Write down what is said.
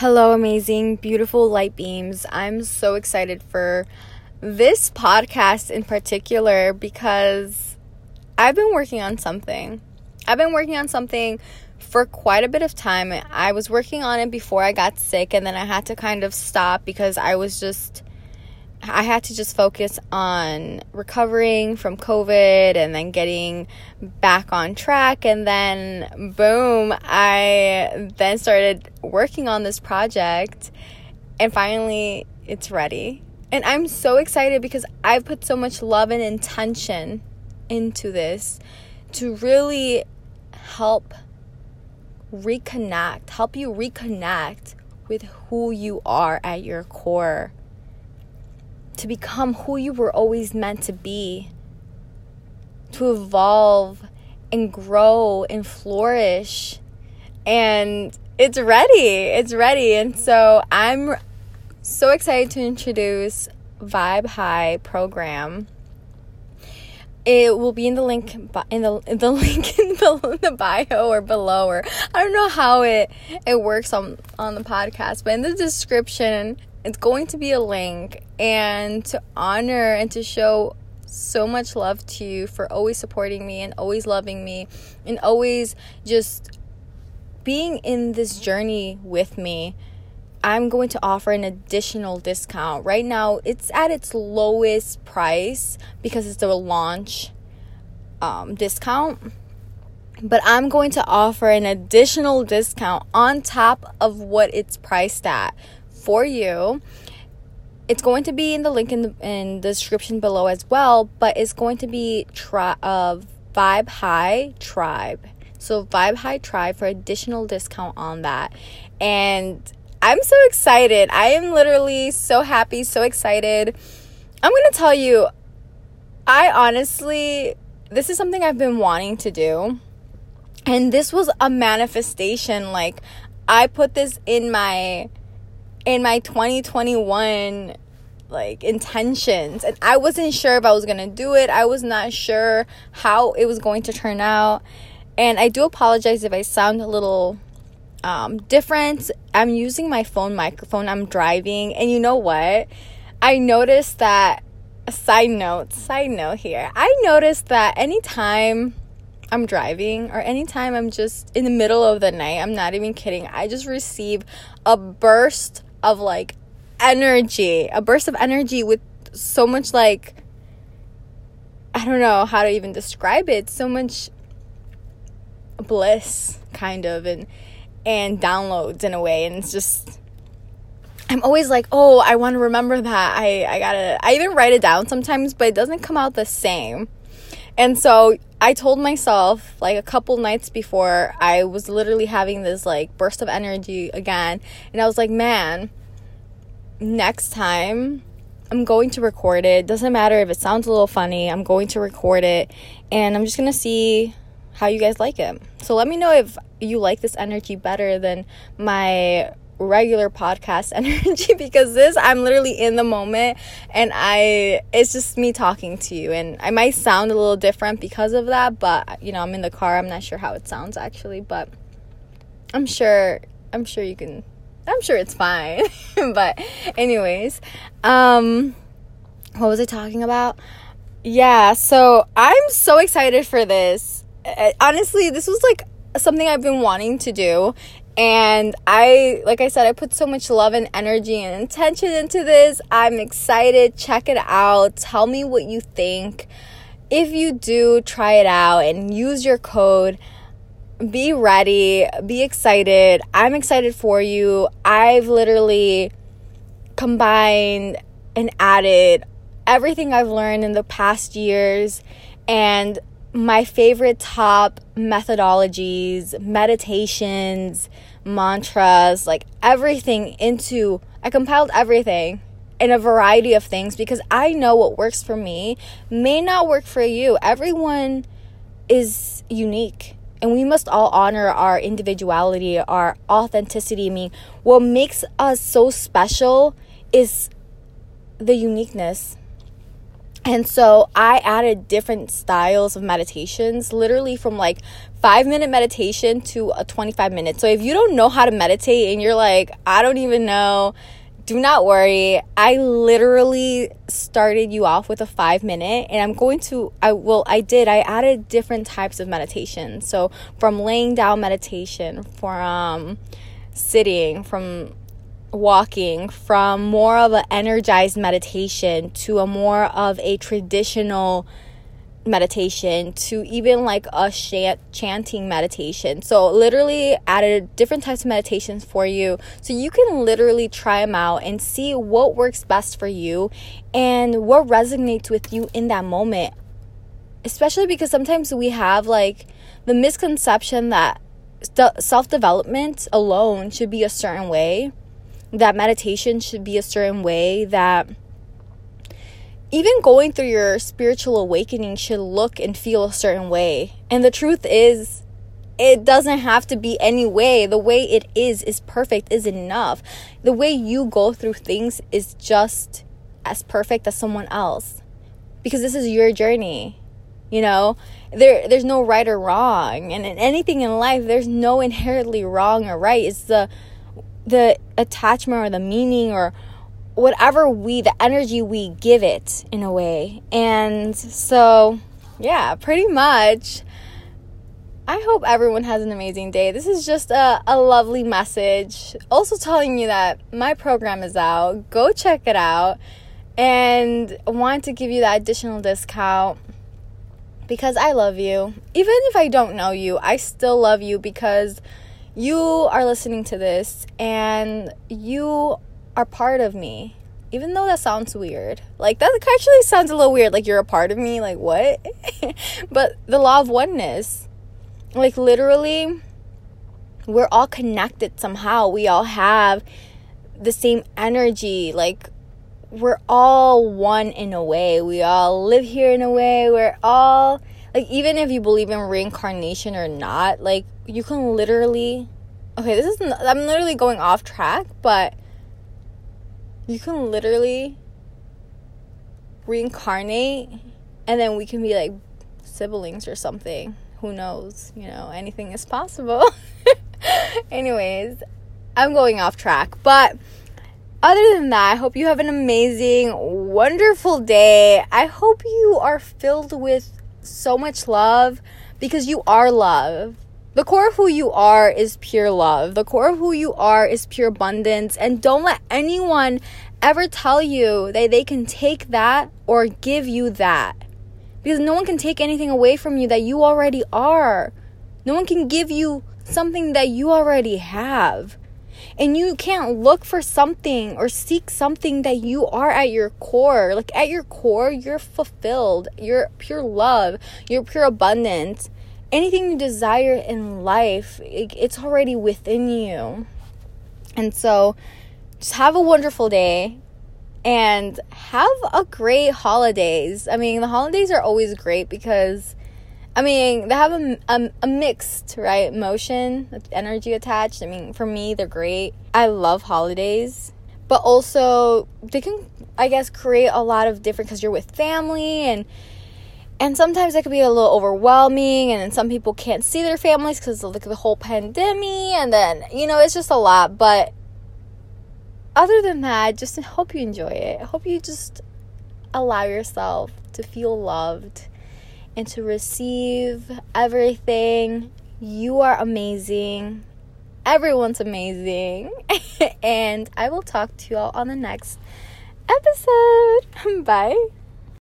Hello, amazing, beautiful light beams. I'm so excited for this podcast in particular because I've been working on something. I've been working on something for quite a bit of time. I was working on it before I got sick, and then I had to kind of stop because I was just I had to just focus on recovering from COVID and then getting back on track. And then, boom, I then started working on this project. And finally, it's ready. And I'm so excited because I've put so much love and intention into this to really help reconnect, help you reconnect with who you are at your core to become who you were always meant to be, to evolve and grow and flourish. And it's ready. It's ready. And so I'm so excited to introduce Vibe High program. It will be in the link in the in the link in the, bio or below or I don't know how it it works on on the podcast, but in the description it's going to be a link and to honor and to show so much love to you for always supporting me and always loving me and always just being in this journey with me. I'm going to offer an additional discount. Right now, it's at its lowest price because it's a launch um, discount. But I'm going to offer an additional discount on top of what it's priced at for you. It's going to be in the link in the, in the description below as well, but it's going to be tri- uh, Vibe High Tribe. So Vibe High Tribe for additional discount on that. And I'm so excited. I am literally so happy, so excited. I'm going to tell you I honestly this is something I've been wanting to do. And this was a manifestation like I put this in my in my 2021 like intentions and I wasn't sure if I was to do it. I was not sure how it was going to turn out. And I do apologize if I sound a little um, different. I'm using my phone microphone. I'm driving. And you know what? I noticed that side note, side note here. I noticed that anytime I'm driving or anytime I'm just in the middle of the night, I'm not even kidding. I just receive a burst of like energy, a burst of energy with so much like I don't know how to even describe it, so much bliss kind of and and downloads in a way and it's just I'm always like, "Oh, I want to remember that. I I got to I even write it down sometimes, but it doesn't come out the same." And so I told myself like a couple nights before I was literally having this like burst of energy again and I was like, "Man, next time I'm going to record it. Doesn't matter if it sounds a little funny. I'm going to record it and I'm just going to see how you guys like it. So let me know if you like this energy better than my regular podcast energy because this I'm literally in the moment and I it's just me talking to you and I might sound a little different because of that but you know I'm in the car I'm not sure how it sounds actually but I'm sure I'm sure you can I'm sure it's fine. but anyways, um what was I talking about? Yeah, so I'm so excited for this. Honestly, this was like something I've been wanting to do and I like I said I put so much love and energy and intention into this. I'm excited. Check it out. Tell me what you think. If you do, try it out and use your code be ready, be excited. I'm excited for you. I've literally combined and added everything I've learned in the past years and my favorite top methodologies, meditations, mantras, like everything into I compiled everything in a variety of things because I know what works for me may not work for you. Everyone is unique and we must all honor our individuality, our authenticity. I mean, what makes us so special is the uniqueness. And so I added different styles of meditations, literally from like five minute meditation to a 25 minute. So if you don't know how to meditate and you're like, I don't even know, do not worry. I literally started you off with a five minute and I'm going to, I will, I did, I added different types of meditation. So from laying down meditation, from sitting, from walking from more of an energized meditation to a more of a traditional meditation to even like a chant- chanting meditation. So literally added different types of meditations for you so you can literally try them out and see what works best for you and what resonates with you in that moment. Especially because sometimes we have like the misconception that self-development alone should be a certain way that meditation should be a certain way, that even going through your spiritual awakening should look and feel a certain way. And the truth is, it doesn't have to be any way. The way it is is perfect, is enough. The way you go through things is just as perfect as someone else. Because this is your journey. You know, there there's no right or wrong. And in anything in life, there's no inherently wrong or right. It's the the attachment or the meaning or whatever we the energy we give it in a way. And so yeah pretty much. I hope everyone has an amazing day. This is just a, a lovely message. Also telling you that my program is out. Go check it out. And want to give you that additional discount because i love you. Even if i don't know you i still love you because you are listening to this and you are part of me. Even though that sounds weird. Like, that actually sounds a little weird. Like, you're a part of me. Like, what? but the law of oneness. Like, literally, we're all connected somehow. We all have the same energy. Like, we're all one in a way. We all live here in a way. We're all like even if you believe in reincarnation or not, like you can literally okay, this is I'm literally going off track, but you can literally reincarnate and then we can be like siblings or something. Who knows? You know, anything is possible. Anyways, I'm going off track, but other than that, I hope you have an amazing, wonderful day. I hope you are filled with so much love because you are love. The core of who you are is pure love. The core of who you are is pure abundance. And don't let anyone ever tell you that they can take that or give you that. Because no one can take anything away from you that you already are. No one can give you something that you already have. And you can't look for something or seek something that you are at your core. Like at your core, you're fulfilled. You're pure love. You're pure abundance. Anything you desire in life, it's already within you. And so just have a wonderful day and have a great holidays. I mean, the holidays are always great because I mean, they have a, a, a, mixed, right, motion, energy attached. I mean, for me, they're great. I love holidays, but also they can, I guess, create a lot of different because you're with family and and sometimes it could be a little overwhelming and then some people can't see their families because of the whole pandemic and then you know it's just a lot but other than that just hope you enjoy it I hope you just allow yourself to feel loved and to receive everything. You are amazing. Everyone's amazing. and I will talk to you all on the next episode. Bye.